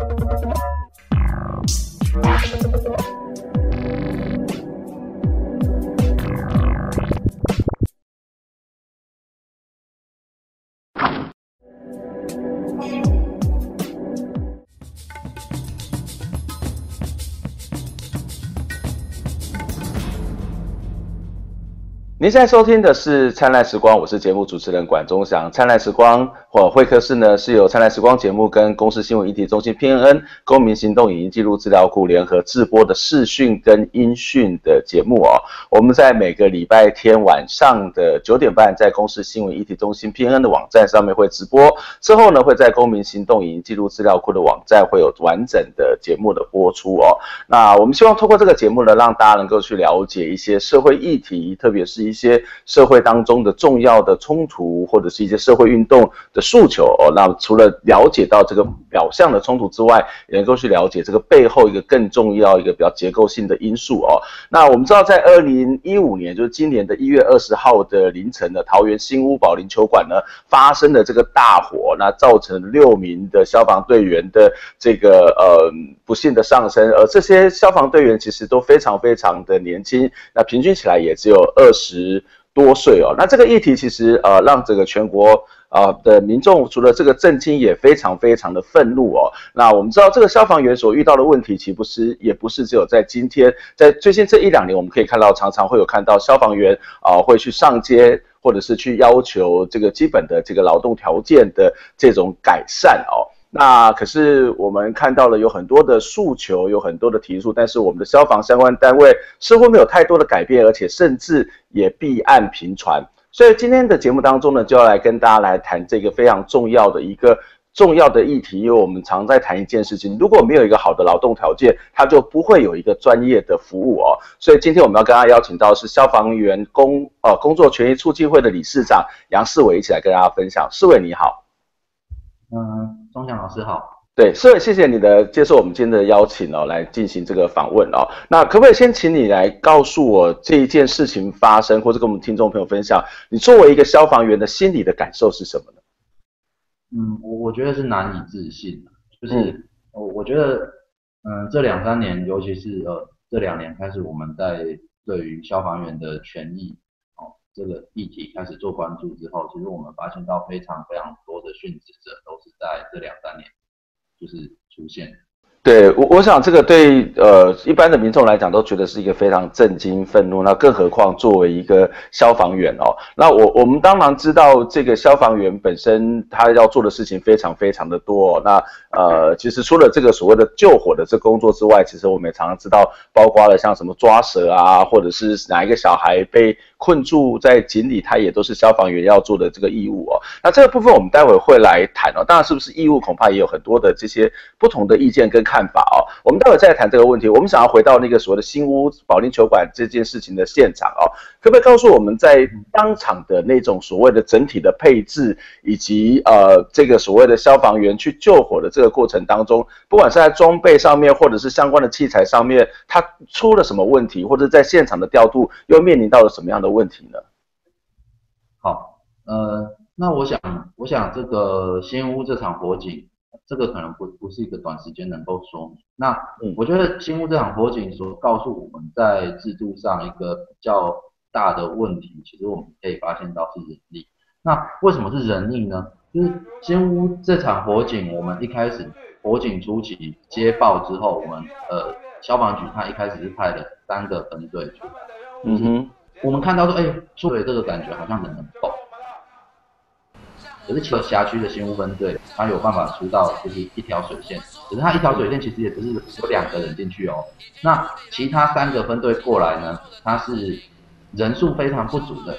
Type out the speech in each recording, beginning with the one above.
Thank you. 您现在收听的是《灿烂时光》，我是节目主持人管中祥。《灿烂时光》或会客室呢，是由《灿烂时光》节目跟公司新闻议题中心 PNN 公民行动影音记录资料库联合制播的视讯跟音讯的节目哦。我们在每个礼拜天晚上的九点半，在公司新闻议题中心 PNN 的网站上面会直播，之后呢，会在公民行动影音记录资料库的网站会有完整的节目的播出哦。那我们希望通过这个节目呢，让大家能够去了解一些社会议题，特别是一些社会当中的重要的冲突，或者是一些社会运动的诉求哦。那除了了解到这个表象的冲突之外，也能够去了解这个背后一个更重要一个比较结构性的因素哦。那我们知道，在二零一五年，就是今年的一月二十号的凌晨的桃园新屋保龄球馆呢，发生的这个大火，那造成六名的消防队员的这个呃不幸的丧生，而这些消防队员其实都非常非常的年轻，那平均起来也只有二十。十多岁哦，那这个议题其实呃，让整个全国啊的民众除了这个震惊，也非常非常的愤怒哦。那我们知道这个消防员所遇到的问题，岂不是也不是只有在今天，在最近这一两年，我们可以看到常常会有看到消防员啊会去上街，或者是去要求这个基本的这个劳动条件的这种改善哦。那可是我们看到了有很多的诉求，有很多的提出，但是我们的消防相关单位似乎没有太多的改变，而且甚至也弊案频传。所以今天的节目当中呢，就要来跟大家来谈这个非常重要的一个重要的议题，因为我们常在谈一件事情，如果没有一个好的劳动条件，它就不会有一个专业的服务哦。所以今天我们要跟大家邀请到是消防员工呃工作权益促进会的理事长杨世伟一起来跟大家分享。世伟你好。嗯，中祥老师好。对，所以谢谢你的接受我们今天的邀请哦，来进行这个访问哦。那可不可以先请你来告诉我这一件事情发生，或者跟我们听众朋友分享，你作为一个消防员的心理的感受是什么呢？嗯，我我觉得是难以置信，就是我我觉得，嗯，这两三年，尤其是呃这两年开始，我们在对于消防员的权益。这个议题开始做关注之后，其实我们发现到非常非常多的殉职者都是在这两三年就是出现。对我，我想这个对呃一般的民众来讲都觉得是一个非常震惊、愤怒。那更何况作为一个消防员哦，那我我们当然知道这个消防员本身他要做的事情非常非常的多。那呃，其实除了这个所谓的救火的这工作之外，其实我们也常常知道，包括了像什么抓蛇啊，或者是哪一个小孩被困住在井里，他也都是消防员要做的这个义务哦。那这个部分我们待会会来谈哦。当然，是不是义务，恐怕也有很多的这些不同的意见跟看法哦。我们待会再来谈这个问题。我们想要回到那个所谓的新屋保龄球馆这件事情的现场哦，可不可以告诉我们在当场的那种所谓的整体的配置，以及呃这个所谓的消防员去救火的这个过程当中，不管是在装备上面，或者是相关的器材上面，它出了什么问题，或者在现场的调度又面临到了什么样的问题呢？好，呃，那我想，我想这个新屋这场火警，这个可能不不是一个短时间能够说明。那我觉得新屋这场火警所告诉我们在制度上一个比较大的问题，其实我们可以发现到是人力。那为什么是人力呢？就是新屋这场火警，我们一开始火警初期接报之后，我们呃消防局他一开始是派了三个分队出来，嗯哼。我们看到说，哎，作为这个感觉好像人很够，可是其实辖区的新屋分队，他有办法出到就是一条水线，可是他一条水线其实也只是有两个人进去哦。那其他三个分队过来呢，他是人数非常不足的，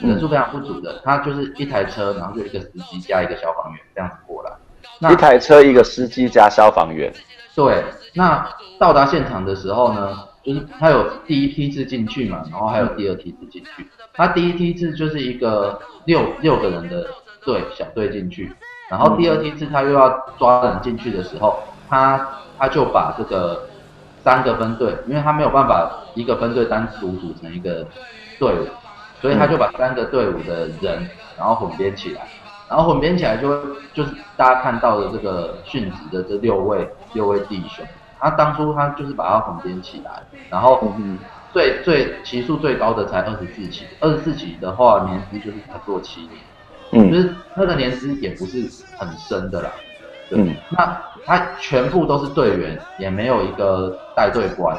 人数非常不足的，他就是一台车，然后就一个司机加一个消防员这样子过来。那一台车一个司机加消防员。对，那到达现场的时候呢？就是他有第一梯次进去嘛，然后还有第二梯次进去。他第一梯次就是一个六六个人的队小队进去，然后第二梯次他又要抓人进去的时候，他他就把这个三个分队，因为他没有办法一个分队单独组成一个队伍，所以他就把三个队伍的人然后混编起来，然后混编起来就就是大家看到的这个殉职的这六位六位弟兄，他当初他就是把他混编起来，然后最最期数最高的才二十四期，二十四期的话年资就是他做七年，嗯，就是那个年资也不是很深的啦，对，嗯，那他全部都是队员，也没有一个带队官，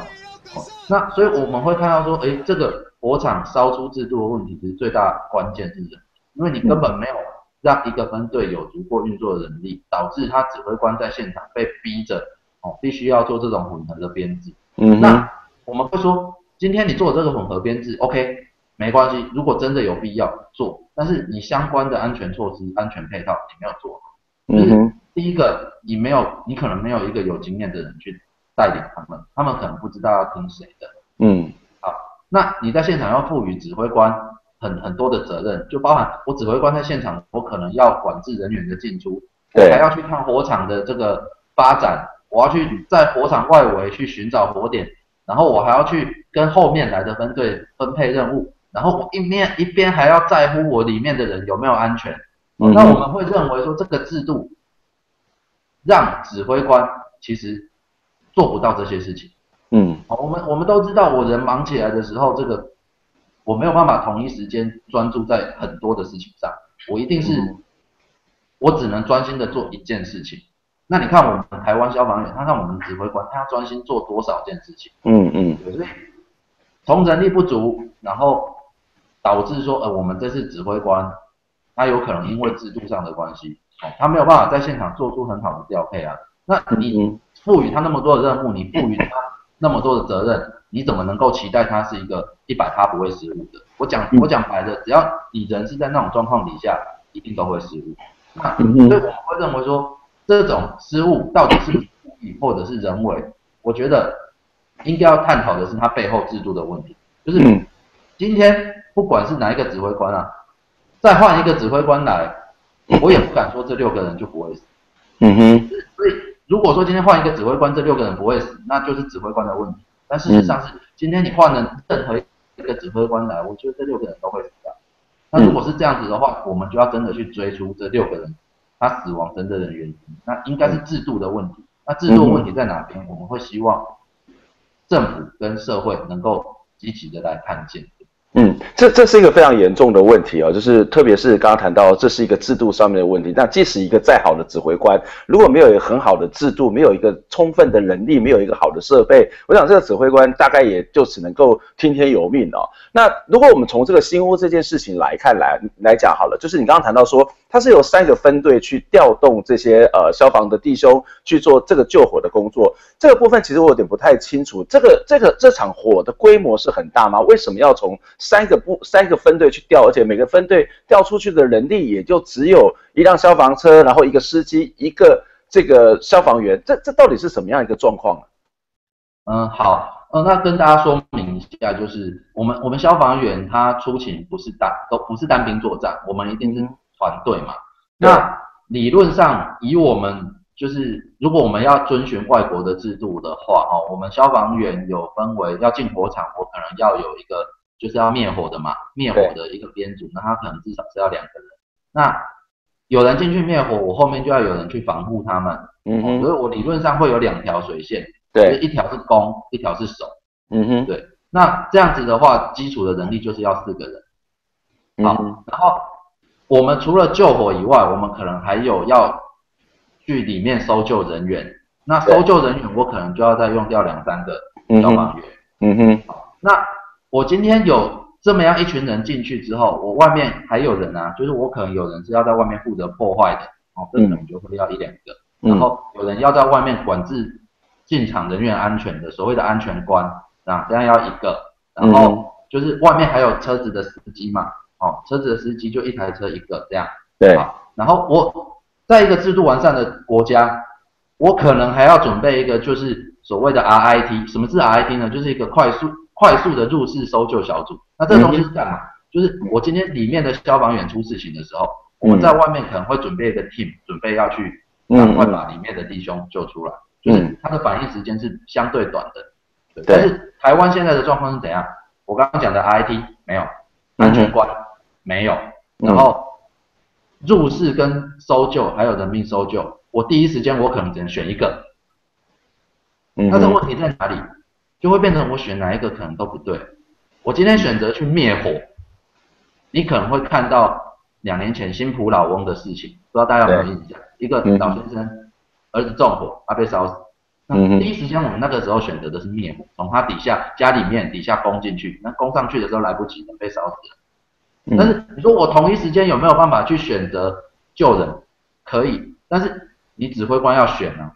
哦，那所以我们会看到说，哎，这个火场烧出制度的问题，其实最大关键是人，因为你根本没有。让一个分队有足够运作的能力，导致他指挥官在现场被逼着哦，必须要做这种混合的编制。嗯，那我们会说，今天你做这个混合编制，OK，没关系。如果真的有必要做，但是你相关的安全措施、安全配套你没有做好。嗯，第一个，你没有，你可能没有一个有经验的人去带领他们，他们可能不知道要听谁的。嗯，好，那你在现场要赋予指挥官。很很多的责任，就包含我指挥官在现场，我可能要管制人员的进出，我还要去看火场的这个发展，我要去在火场外围去寻找火点，然后我还要去跟后面来的分队分配任务，然后我一面一边还要在乎我里面的人有没有安全。嗯、那我们会认为说这个制度让指挥官其实做不到这些事情。嗯，好，我们我们都知道，我人忙起来的时候，这个。我没有办法同一时间专注在很多的事情上，我一定是，我只能专心的做一件事情。那你看我们台湾消防员，他看我们指挥官，他要专心做多少件事情？嗯嗯。所以从人力不足，然后导致说，呃，我们这次指挥官，他有可能因为制度上的关系，哦，他没有办法在现场做出很好的调配啊。那你赋予他那么多的任务，你赋予他那么多的责任。你怎么能够期待他是一个一百他不会失误的？我讲我讲白的，只要你人是在那种状况底下，一定都会失误。那所以我们会认为说，这种失误到底是故意或者是人为？我觉得应该要探讨的是他背后制度的问题。就是今天不管是哪一个指挥官啊，再换一个指挥官来，我也不敢说这六个人就不会死。嗯哼。所以如果说今天换一个指挥官，这六个人不会死，那就是指挥官的问题。但事实上是，今天你换了任何一个指挥官来，我觉得这六个人都会死掉。那如果是这样子的话，我们就要真的去追出这六个人他死亡真正的原因。那应该是制度的问题。那制度问题在哪边？我们会希望政府跟社会能够积极的来看见。嗯，这这是一个非常严重的问题哦，就是特别是刚刚谈到这是一个制度上面的问题。那即使一个再好的指挥官，如果没有一个很好的制度，没有一个充分的能力，没有一个好的设备，我想这个指挥官大概也就只能够听天由命哦。那如果我们从这个新屋这件事情来看来来讲好了，就是你刚刚谈到说，它是由三个分队去调动这些呃消防的弟兄去做这个救火的工作，这个部分其实我有点不太清楚。这个这个这场火的规模是很大吗？为什么要从三个部三个分队去调，而且每个分队调出去的人力也就只有一辆消防车，然后一个司机，一个这个消防员，这这到底是什么样一个状况啊？嗯，好，嗯，那跟大家说明一下，就是我们我们消防员他出勤不是单都不是单兵作战，我们一定是团队嘛。那理论上以我们就是如果我们要遵循外国的制度的话，哦，我们消防员有分为要进火场，我可能要有一个。就是要灭火的嘛，灭火的一个编组，那他可能至少是要两个人。那有人进去灭火，我后面就要有人去防护他们。嗯哼，所以我理论上会有两条水线，对，一条是攻，一条是守。嗯哼，对。那这样子的话，基础的能力就是要四个人。好，嗯、然后我们除了救火以外，我们可能还有要去里面搜救人员。那搜救人员，我可能就要再用掉两三个消防员。嗯哼，好，那。我今天有这么样一群人进去之后，我外面还有人啊，就是我可能有人是要在外面负责破坏的，哦，这可能就会要一两个，嗯、然后有人要在外面管制进场人员安全的，所谓的安全官啊，这样要一个，然后就是外面还有车子的司机嘛，哦，车子的司机就一台车一个这样，对，然后我在一个制度完善的国家，我可能还要准备一个就是所谓的 RIT，什么是 RIT 呢？就是一个快速。快速的入室搜救小组，那这个东西是干嘛？就是我今天里面的消防员出事情的时候，我们在外面可能会准备一个 team，准备要去赶快把里面的弟兄救出来。就是他的反应时间是相对短的。对。但是台湾现在的状况是怎样？我刚刚讲的 IT 没有，安全官没有，然后入室跟搜救还有人命搜救，我第一时间我可能只能选一个。嗯。那这问题在哪里？就会变成我选哪一个可能都不对。我今天选择去灭火，你可能会看到两年前新埔老翁的事情，不知道大家有没有印象？一个老先生儿子中火，他被烧死。那第一时间我们那个时候选择的是灭火，从他底下家里面底下攻进去，那攻上去的时候来不及了，被烧死了。但是你说我同一时间有没有办法去选择救人？可以，但是你指挥官要选啊。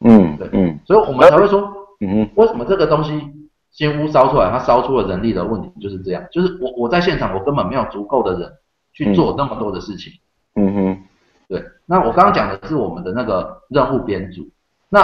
嗯，对，嗯，所以我们才会说，嗯，为什么这个东西先屋烧出来，它烧出了人力的问题，就是这样，就是我我在现场我根本没有足够的人去做那么多的事情。嗯哼，对。那我刚刚讲的是我们的那个任务编组，那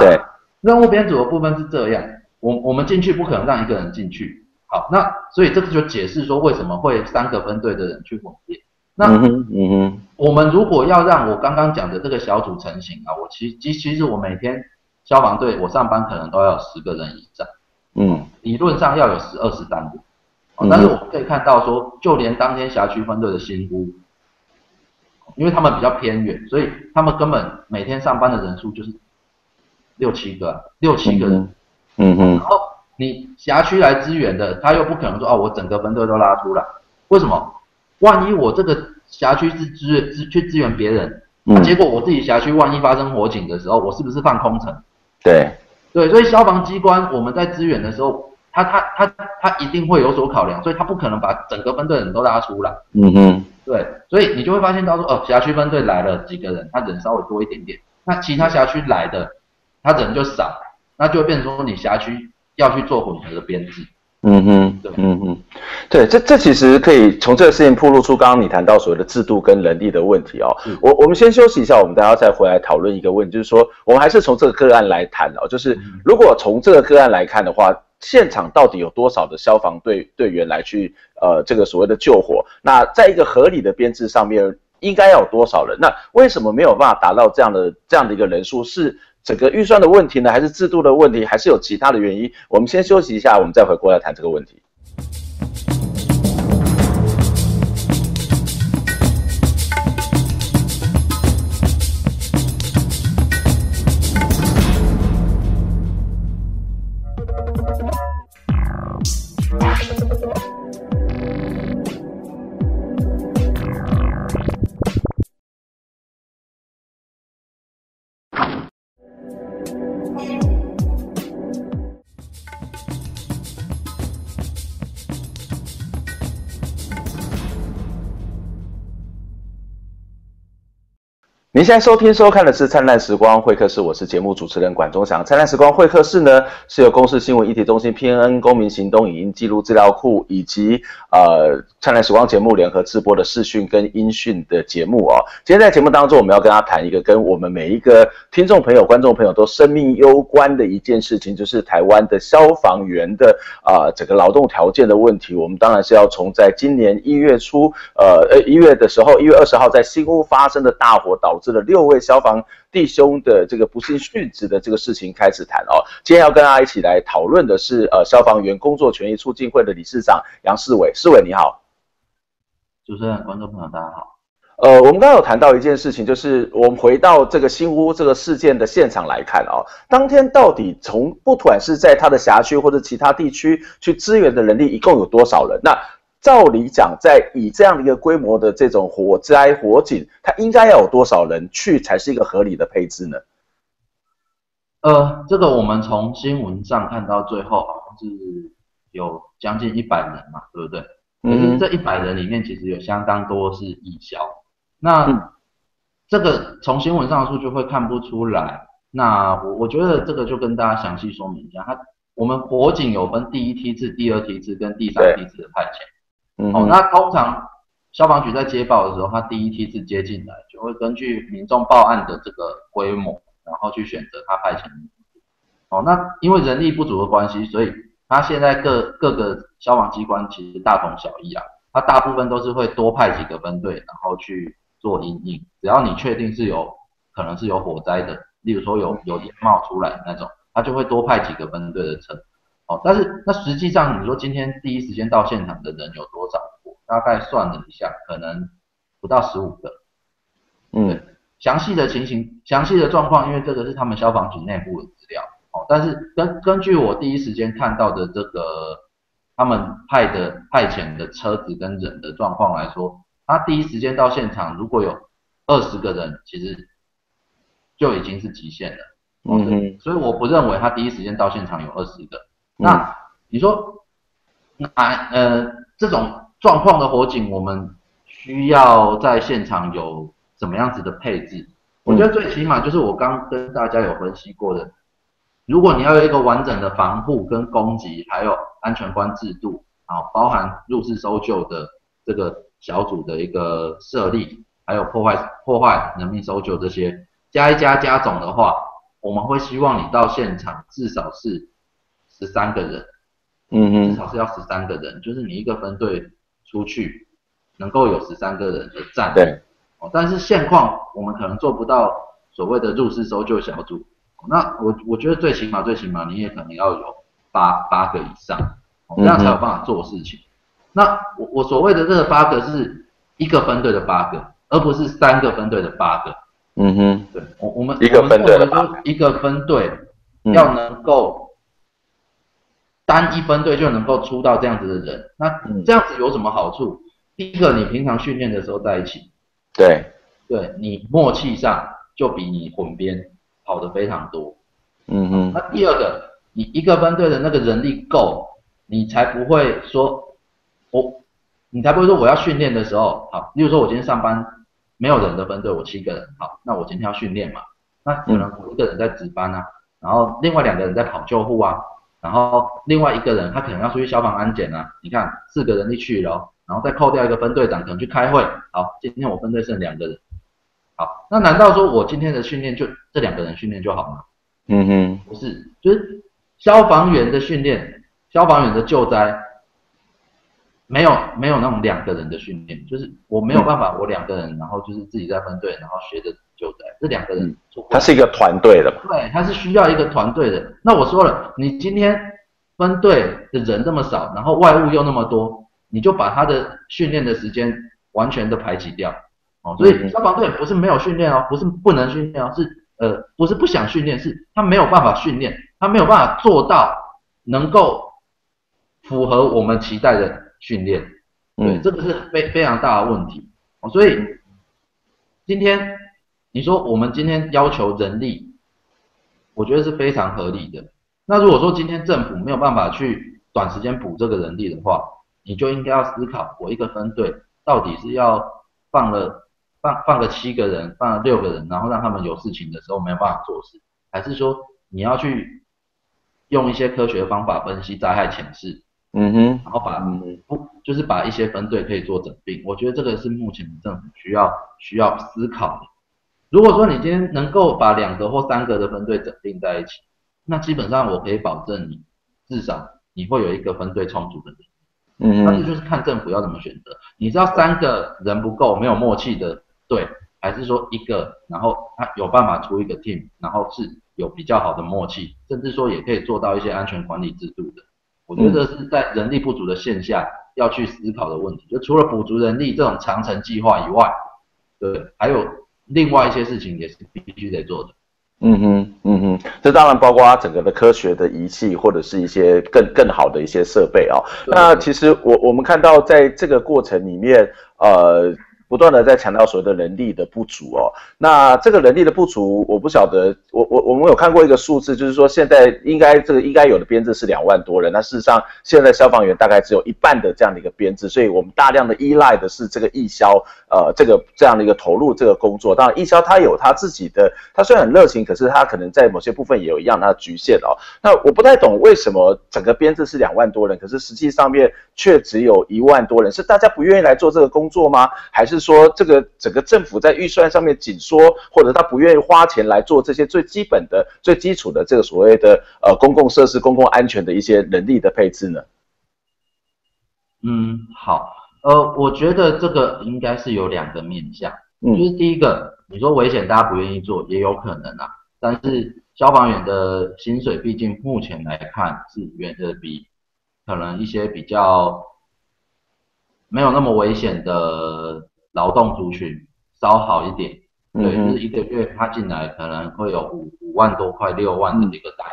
任务编组的部分是这样，我我们进去不可能让一个人进去。好，那所以这个就解释说为什么会三个分队的人去火线。那嗯哼，嗯哼，我们如果要让我刚刚讲的这个小组成型啊，我其其其实我每天消防队我上班可能都要有十个人以上，嗯，理论上要有十二十单的，但是我们可以看到说，就连当天辖区分队的新屋，因为他们比较偏远，所以他们根本每天上班的人数就是六七个，六七个人，嗯哼，然后。你辖区来支援的，他又不可能说哦，我整个分队都拉出来，为什么？万一我这个辖区是支援支去支援别人，那结果我自己辖区万一发生火警的时候，我是不是放空城？对，对，所以消防机关我们在支援的时候，他他他他一定会有所考量，所以他不可能把整个分队人都拉出来。嗯哼，对，所以你就会发现到说，哦，辖区分队来了几个人，他人稍微多一点点，那其他辖区来的他人就少，那就会变成说你辖区。要去做混合的编制，嗯哼，对，嗯哼，对，这这其实可以从这个事情暴露出刚刚你谈到所谓的制度跟人力的问题哦。是我我们先休息一下，我们等下再回来讨论一个问题，就是说我们还是从这个个案来谈哦，就是如果从这个个案来看的话，现场到底有多少的消防队队员来去呃这个所谓的救火？那在一个合理的编制上面，应该要有多少人？那为什么没有办法达到这样的这样的一个人数？是？整个预算的问题呢，还是制度的问题，还是有其他的原因？我们先休息一下，我们再回过来谈这个问题。您现在收听收看的是《灿烂时光会客室》，我是节目主持人管中祥。《灿烂时光会客室》呢，是由公视新闻议题中心 PNN 公民行动影音记录资料库以及呃《灿烂时光》节目联合制播的视讯跟音讯的节目哦。今天在节目当中，我们要跟大家谈一个跟我们每一个听众朋友、观众朋友都生命攸关的一件事情，就是台湾的消防员的啊、整个劳动条件的问题。我们当然是要从在今年一月初，呃呃一月的时候，一月二十号在新屋发生的大火导。这个六位消防弟兄的这个不幸殉职的这个事情开始谈哦。今天要跟大家一起来讨论的是，呃，消防员工作权益促进会的理事长杨世伟。世伟你好，主持人、观众朋友大家好。呃，我们刚刚有谈到一件事情，就是我们回到这个新屋这个事件的现场来看哦，当天到底从不管是在他的辖区或者其他地区去支援的人力一共有多少人？那照理讲，在以这样的一个规模的这种火灾火警，它应该要有多少人去才是一个合理的配置呢？呃，这个我们从新闻上看到最后好像是有将近一百人嘛，对不对？可是这一百人里面其实有相当多是义消，那、嗯、这个从新闻上的数据会看不出来。那我我觉得这个就跟大家详细说明一下，它我们火警有分第一梯次、第二梯次跟第三梯次的派遣。哦，那通常消防局在接报的时候，他第一梯次接进来，就会根据民众报案的这个规模，然后去选择他派遣。哦，那因为人力不足的关系，所以他现在各各个消防机关其实大同小异啊，他大部分都是会多派几个分队，然后去做因应。只要你确定是有可能是有火灾的，例如说有有烟冒出来那种，他就会多派几个分队的车。哦，但是那实际上，你说今天第一时间到现场的人有多少？我大概算了一下，可能不到十五个。嗯，详细的情形、详细的状况，因为这个是他们消防局内部的资料哦。但是根根据我第一时间看到的这个他们派的派遣的车子跟人的状况来说，他第一时间到现场，如果有二十个人，其实就已经是极限了。嗯，所以我不认为他第一时间到现场有二十个。嗯、那你说，那呃这种状况的火警，我们需要在现场有怎么样子的配置？我觉得最起码就是我刚跟大家有分析过的，如果你要有一个完整的防护跟攻击，还有安全观制度，啊，包含入室搜救的这个小组的一个设立，还有破坏破坏人命搜救这些加一加加总的话。我们会希望你到现场至少是十三个人，嗯嗯，至少是要十三个人，就是你一个分队出去能够有十三个人的站，对，哦，但是现况我们可能做不到所谓的入室搜救小组，那我我觉得最起码最起码你也可能要有八八个以上，这样才有办法做事情。嗯、那我我所谓的这个八个是一个分队的八个，而不是三个分队的八个。嗯哼，对，我我们一个分队一个分队要能够单一分队就能够出到这样子的人，那这样子有什么好处？第一个，你平常训练的时候在一起，对，对你默契上就比你混编好的非常多。嗯哼，那第二个，你一个分队的那个人力够，你才不会说，我，你才不会说我要训练的时候，好，例如说我今天上班。没有人的分队，我七个人，好，那我今天要训练嘛，那可能我一个人在值班啊，然后另外两个人在跑救护啊，然后另外一个人他可能要出去消防安检啊，你看四个人一去了，然后再扣掉一个分队长可能去开会，好，今天我分队剩两个人，好，那难道说我今天的训练就这两个人训练就好吗？嗯哼，不是，就是消防员的训练，消防员的救灾。没有没有那种两个人的训练，就是我没有办法，我两个人，然后就是自己在分队，然后学着救灾，这两个人做。他是一个团队的。对，他是需要一个团队的。那我说了，你今天分队的人这么少，然后外务又那么多，你就把他的训练的时间完全的排挤掉哦。所以消防队不是没有训练哦，不是不能训练哦，是呃不是不想训练，是他没有办法训练，他没有办法做到能够符合我们期待的。训练，对，这个是非非常大的问题哦。所以今天你说我们今天要求人力，我觉得是非常合理的。那如果说今天政府没有办法去短时间补这个人力的话，你就应该要思考，我一个分队到底是要放了放放个七个人，放了六个人，然后让他们有事情的时候没有办法做事，还是说你要去用一些科学方法分析灾害潜势？嗯哼，然后把不就是把一些分队可以做整并，我觉得这个是目前政府需要需要思考的。如果说你今天能够把两个或三个的分队整并在一起，那基本上我可以保证你至少你会有一个分队充足的人。嗯哼，那这就是看政府要怎么选择。你知道三个人不够没有默契的队，还是说一个然后他有办法出一个 team，然后是有比较好的默契，甚至说也可以做到一些安全管理制度的。我觉得是在人力不足的线下要去思考的问题，就除了补足人力这种长程计划以外，对，还有另外一些事情也是必须得做的。嗯哼，嗯哼，这当然包括整个的科学的仪器或者是一些更更好的一些设备啊、哦。那其实我我们看到在这个过程里面，呃。不断的在强调所谓的人力的不足哦，那这个人力的不足，我不晓得，我我我们有看过一个数字，就是说现在应该这个应该有的编制是两万多人，那事实上现在消防员大概只有一半的这样的一个编制，所以我们大量的依赖的是这个义消，呃，这个这样的一个投入这个工作。当然义消他有他自己的，他虽然很热情，可是他可能在某些部分也有一样他的局限哦。那我不太懂为什么整个编制是两万多人，可是实际上面却只有一万多人，是大家不愿意来做这个工作吗？还是？说这个整个政府在预算上面紧缩，或者他不愿意花钱来做这些最基本的、最基础的这个所谓的呃公共设施、公共安全的一些人力的配置呢？嗯，好，呃，我觉得这个应该是有两个面向，嗯，就是第一个，你说危险，大家不愿意做，也有可能啊，但是消防员的薪水，毕竟目前来看是远的比可能一些比较没有那么危险的。劳动族群稍好一点，对，就是一个月他进来可能会有五五万多块、六万的一个待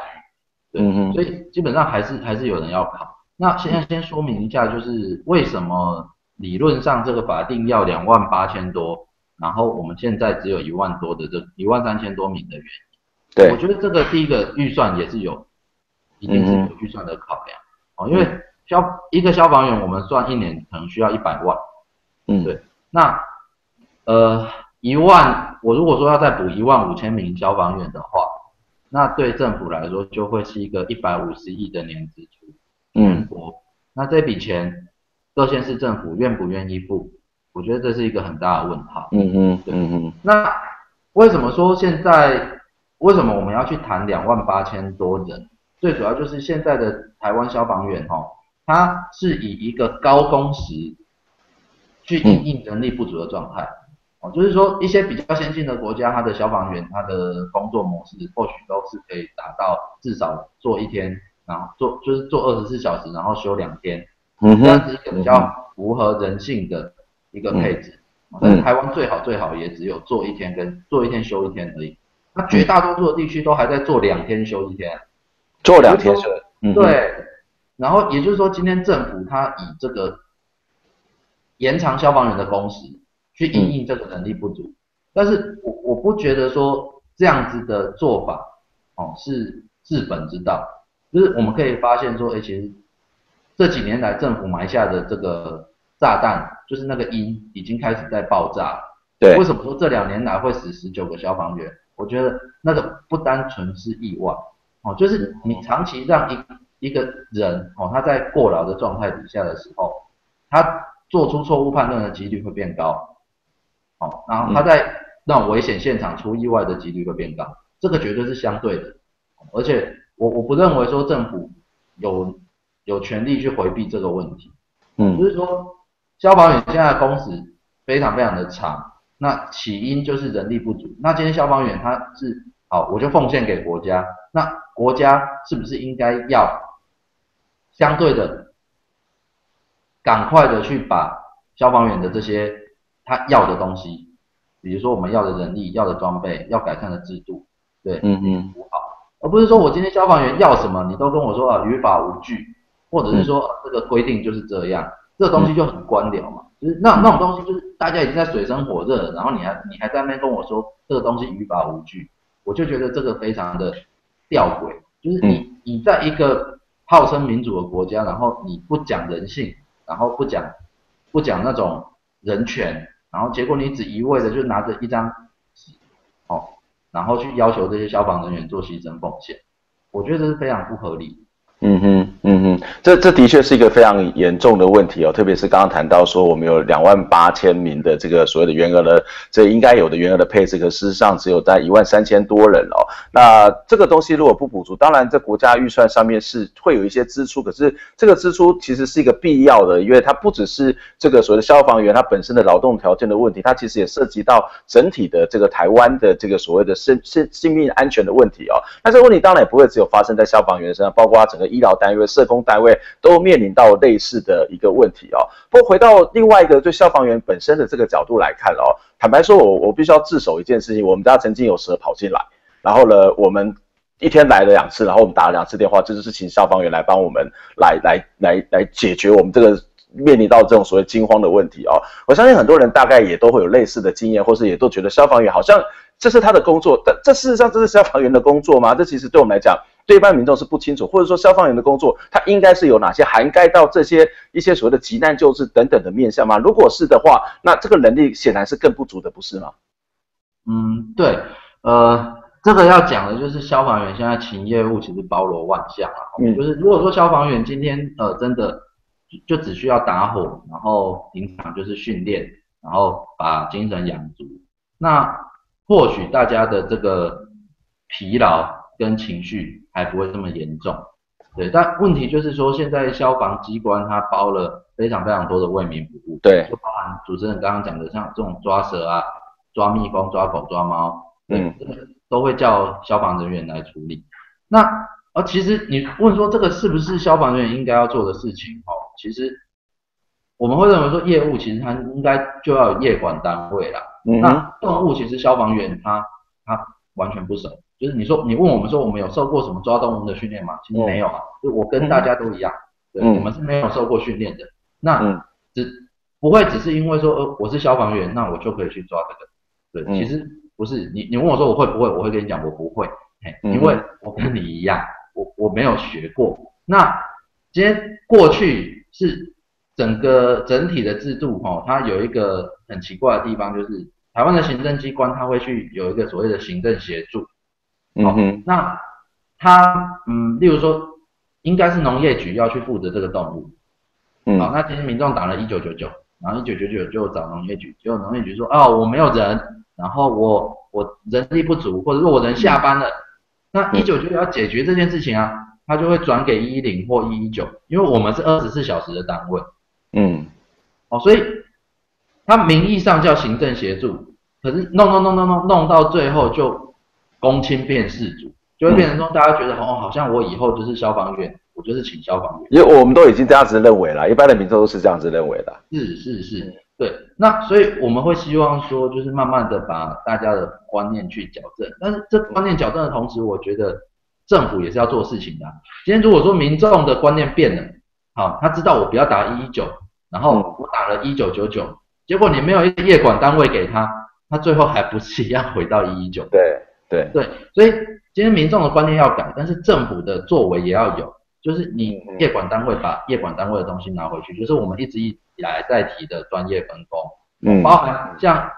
遇，对，嗯、所以基本上还是还是有人要考。那现在先说明一下，就是为什么理论上这个法定要两万八千多，然后我们现在只有一万多的这一万三千多名的原因。对，我觉得这个第一个预算也是有，一定是有预算的考量。哦，嗯、因为消一个消防员我们算一年可能需要一百万，嗯，对，那呃一万，我如果说要再补一万五千名消防员的话，那对政府来说就会是一个一百五十亿的年支出，嗯，那这笔钱各县市政府愿不愿意付？我觉得这是一个很大的问号，嗯嗯嗯嗯，那为什么说现在？为什么我们要去谈两万八千多人？最主要就是现在的台湾消防员哦，他是以一个高工时去应应人力不足的状态，哦，就是说一些比较先进的国家，它的消防员他的工作模式或许都是可以达到至少做一天，然后做就是做二十四小时，然后休两天，这样子比较符合人性的一个配置。但是台湾最好最好也只有做一天跟做一天休一天而已。那绝大多数的地区都还在做两天休一天，做两天休，对。然后也就是说，今天政府它以这个延长消防员的工时去应应这个能力不足，但是我我不觉得说这样子的做法哦是治本之道。就是我们可以发现说，哎，其实这几年来政府埋下的这个炸弹，就是那个因已经开始在爆炸。对。为什么说这两年来会死十九个消防员？我觉得那个不单纯是意外，哦，就是你长期让一一个人哦，他在过劳的状态底下的时候，他做出错误判断的几率会变高，哦，然后他在那种危险现场出意外的几率会变高，这个绝对是相对的，而且我我不认为说政府有有权利去回避这个问题，嗯，就是说消防员现在的工时非常非常的长。那起因就是人力不足。那今天消防员他是好，我就奉献给国家。那国家是不是应该要相对的赶快的去把消防员的这些他要的东西，比如说我们要的人力、要的装备、要改善的制度，对，嗯嗯，补好，而不是说我今天消防员要什么，你都跟我说啊，于法无据，或者是说这个规定就是这样，这个东西就很官僚嘛。就是那那种东西，就是大家已经在水深火热，然后你还你还在那边跟我说这个东西于法无据，我就觉得这个非常的吊诡。就是你你在一个号称民主的国家，然后你不讲人性，然后不讲不讲那种人权，然后结果你只一味的就拿着一张纸，哦，然后去要求这些消防人员做牺牲奉献，我觉得这是非常不合理。嗯哼。嗯哼，这这的确是一个非常严重的问题哦，特别是刚刚谈到说我们有两万八千名的这个所谓的员额的，这应该有的员额的配置，可事实上只有在一万三千多人哦。那这个东西如果不补足，当然在国家预算上面是会有一些支出，可是这个支出其实是一个必要的，因为它不只是这个所谓的消防员他本身的劳动条件的问题，它其实也涉及到整体的这个台湾的这个所谓的生生性命安全的问题哦。那这个问题当然也不会只有发生在消防员身上，包括整个医疗单位。社工单位都面临到类似的一个问题哦。不过回到另外一个对消防员本身的这个角度来看哦，坦白说，我我必须要自首一件事情。我们家曾经有蛇跑进来，然后呢，我们一天来了两次，然后我们打了两次电话，这就是请消防员来帮我们来来来来解决我们这个面临到这种所谓惊慌的问题哦。我相信很多人大概也都会有类似的经验，或是也都觉得消防员好像这是他的工作，但这事实上这是消防员的工作吗？这其实对我们来讲。对一般民众是不清楚，或者说消防员的工作，它应该是有哪些涵盖到这些一些所谓的急难救治等等的面向吗？如果是的话，那这个能力显然是更不足的，不是吗？嗯，对，呃，这个要讲的就是消防员现在勤业务其实包罗万象啊。嗯，就是如果说消防员今天呃真的就只需要打火，然后平常就是训练，然后把精神养足，那或许大家的这个疲劳跟情绪还不会这么严重，对，但问题就是说，现在消防机关它包了非常非常多的为民服务，对，就包含主持人刚刚讲的，像这种抓蛇啊、抓蜜蜂、抓狗、抓猫，嗯，都会叫消防人员来处理。那啊其实你问说这个是不是消防人员应该要做的事情？哦，其实我们会认为说业务其实它应该就要有业管单位啦，嗯、那动物其实消防员他他完全不熟，就是你说你问我们说我们有受过什么抓动物的训练吗？其实没有啊，就我跟大家都一样，嗯、对，我们是没有受过训练的。那只不会只是因为说呃我是消防员，那我就可以去抓这个，对，其实不是。你你问我说我会不会，我会跟你讲我不会，因为我跟你一样，我我没有学过。那今天过去是。整个整体的制度哈，它有一个很奇怪的地方，就是台湾的行政机关它会去有一个所谓的行政协助，嗯哼，那他嗯，例如说应该是农业局要去负责这个动物，嗯，好，那今天民众打了一九九九，然后一九九九就找农业局，结果农业局说哦我没有人，然后我我人力不足，或者说我人下班了，嗯、那一九九九要解决这件事情啊，他就会转给一一零或一一九，因为我们是二十四小时的单位。嗯，哦，所以他名义上叫行政协助，可是弄弄弄弄弄弄到最后就公亲变事主，就会变成说大家觉得、嗯、哦，好像我以后就是消防员，我就是请消防员，因为我们都已经这样子认为了，一般的民众都是这样子认为的。是是是，对，那所以我们会希望说，就是慢慢的把大家的观念去矫正，但是这观念矫正的同时，我觉得政府也是要做事情的。今天如果说民众的观念变了。好，他知道我不要打一一九，然后我打了一九九九，结果你没有一个业管单位给他，他最后还不是一样回到一一九？对对。对，所以今天民众的观念要改，但是政府的作为也要有，就是你业管单位把业管单位的东西拿回去，就是我们一直以来在提的专业分工，嗯，包含像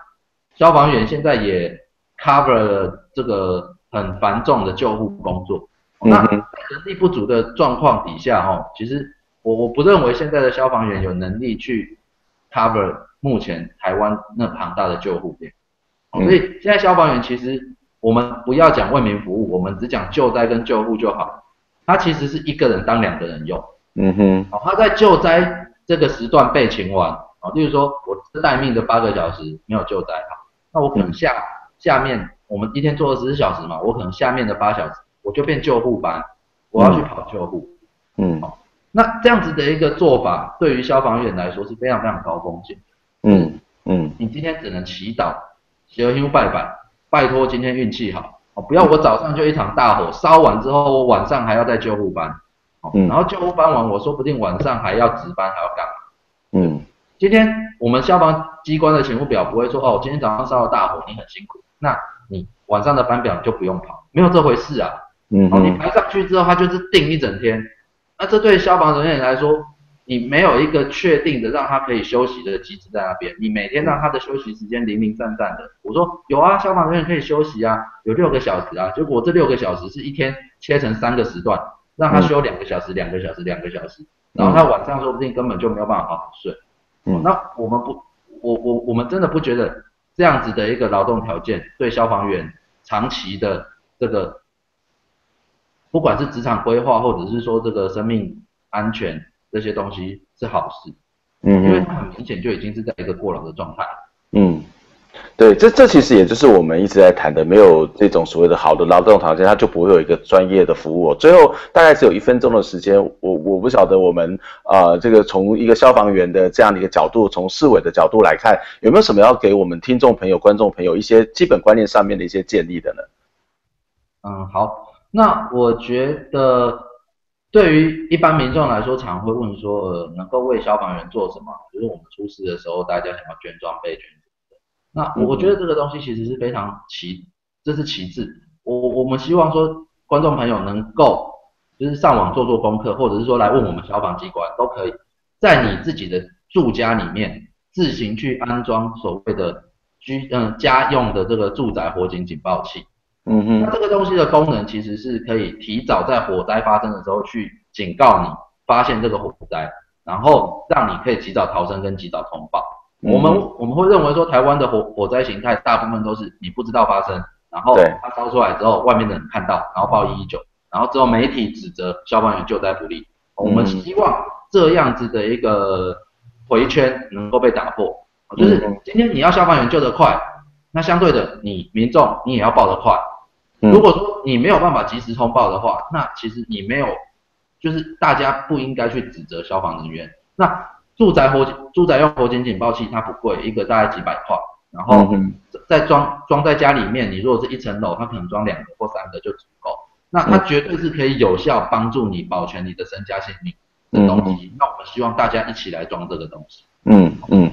消防员现在也 cover 了这个很繁重的救护工作，那人力不足的状况底下，哦，其实。我我不认为现在的消防员有能力去 cover 目前台湾那庞大的救护队，所以现在消防员其实我们不要讲为民服务，我们只讲救灾跟救护就好。他其实是一个人当两个人用，嗯哼，好，他在救灾这个时段被擒完，啊，例如说我待命的八个小时没有救灾，好，那我可能下下面我们一天做二十四小时嘛，我可能下面的八小时我就变救护班，我要去跑救护，嗯。好那这样子的一个做法，对于消防员来说是非常非常高风险。嗯嗯，你今天只能祈祷，求求拜拜，拜托今天运气好哦，不要我早上就一场大火烧完之后，我晚上还要在救护班，嗯，然后救护班完，我说不定晚上还要值班，还要干嘛？嗯，今天我们消防机关的勤务表不会说哦，今天早上烧了大火，你很辛苦，那你晚上的班表就不用跑，没有这回事啊。嗯，哦，你排上去之后，他就是定一整天。那这对消防人员来说，你没有一个确定的让他可以休息的机制在那边，你每天让他的休息时间零零散散的。我说有啊，消防人员可以休息啊，有六个小时啊。结果这六个小时是一天切成三个时段，让他休两个小时、两个小时、两个小时，然后他晚上说不定根本就没有办法好好睡。嗯，那我们不，我我我们真的不觉得这样子的一个劳动条件对消防员长期的这个。不管是职场规划，或者是说这个生命安全这些东西是好事，嗯，因为他很明显就已经是在一个过劳的状态。嗯，对，这这其实也就是我们一直在谈的，没有这种所谓的好的劳动条件，它就不会有一个专业的服务。最后大概只有一分钟的时间，我我不晓得我们啊、呃，这个从一个消防员的这样的一个角度，从市委的角度来看，有没有什么要给我们听众朋友、观众朋友一些基本观念上面的一些建议的呢？嗯，好。那我觉得，对于一般民众来说，常会问说，呃，能够为消防员做什么？就是我们出事的时候，大家想要捐装备、捐什么的。那我觉得这个东西其实是非常其，这是其次。我我们希望说，观众朋友能够就是上网做做功课，或者是说来问我们消防机关，都可以在你自己的住家里面自行去安装所谓的居嗯家用的这个住宅火警警报器。嗯哼，那这个东西的功能其实是可以提早在火灾发生的时候去警告你发现这个火灾，然后让你可以及早逃生跟及早通报。嗯、我们我们会认为说台湾的火火灾形态大部分都是你不知道发生，然后它烧出来之后外面的人看到，然后报一一九，然后之后媒体指责消防员救灾不力。我们希望这样子的一个回圈能够被打破，就是今天你要消防员救得快，那相对的你民众你也要报得快。如果说你没有办法及时通报的话，那其实你没有，就是大家不应该去指责消防人员。那住宅火警、住宅用火警警报器它不贵，一个大概几百块。然后再装装在家里面，你如果是一层楼，它可能装两个或三个就足够。那它绝对是可以有效帮助你保全你的身家性命的东西。那我们希望大家一起来装这个东西。嗯嗯。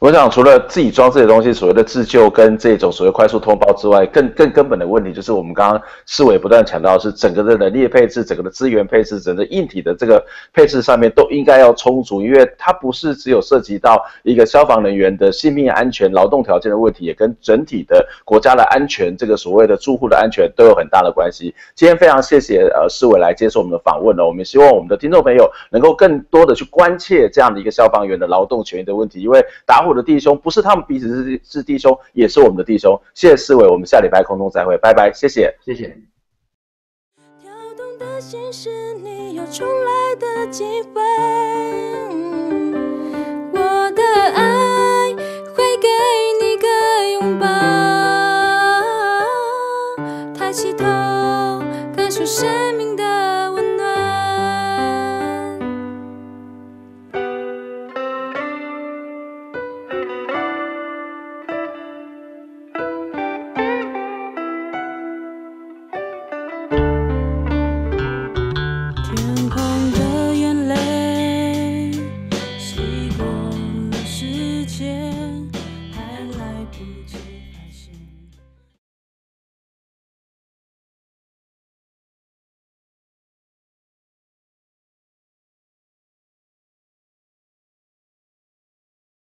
我想，除了自己装这些东西，所谓的自救跟这种所谓快速通报之外，更更根本的问题就是我们刚刚市委不断强调是整个的人力配置、整个的资源配置、整个硬体的这个配置上面都应该要充足，因为它不是只有涉及到一个消防人员的性命安全、劳动条件的问题，也跟整体的国家的安全、这个所谓的住户的安全都有很大的关系。今天非常谢谢呃市委来接受我们的访问了，我们希望我们的听众朋友能够更多的去关切这样的一个消防员的劳动权益的问题，因为打火的弟兄不是他们彼此是是弟兄，也是我们的弟兄。谢谢四位，我们下礼拜空中再会，拜拜，谢谢，谢谢。跳动的心是你有重来的机会，我的爱会给你个拥抱，抬起头，感受谁。